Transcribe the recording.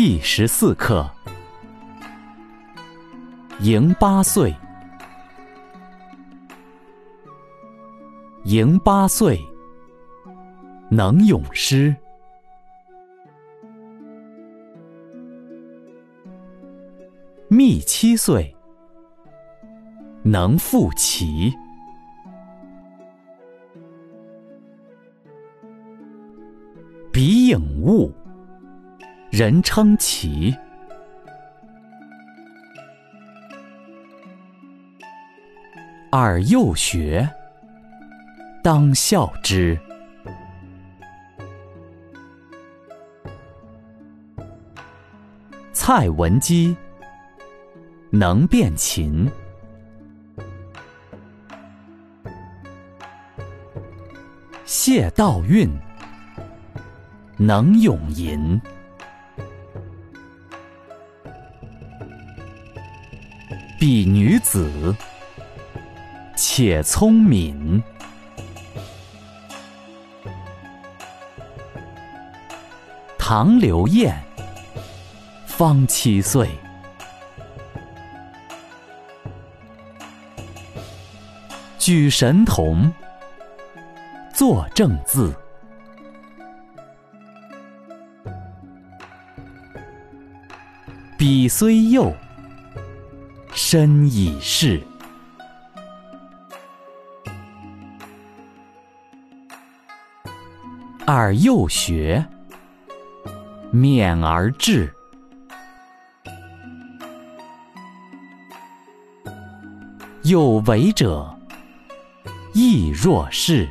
第十四课：迎八岁，迎八岁，能咏诗；觅七岁，能赋棋；比颖悟。人称奇，尔幼学，当效之。蔡文姬能辨琴，谢道韫能咏吟。彼女子，且聪敏。唐刘晏，方七岁。举神童，作正字。彼虽幼。身已仕，尔幼学，勉而志，有为者亦若是。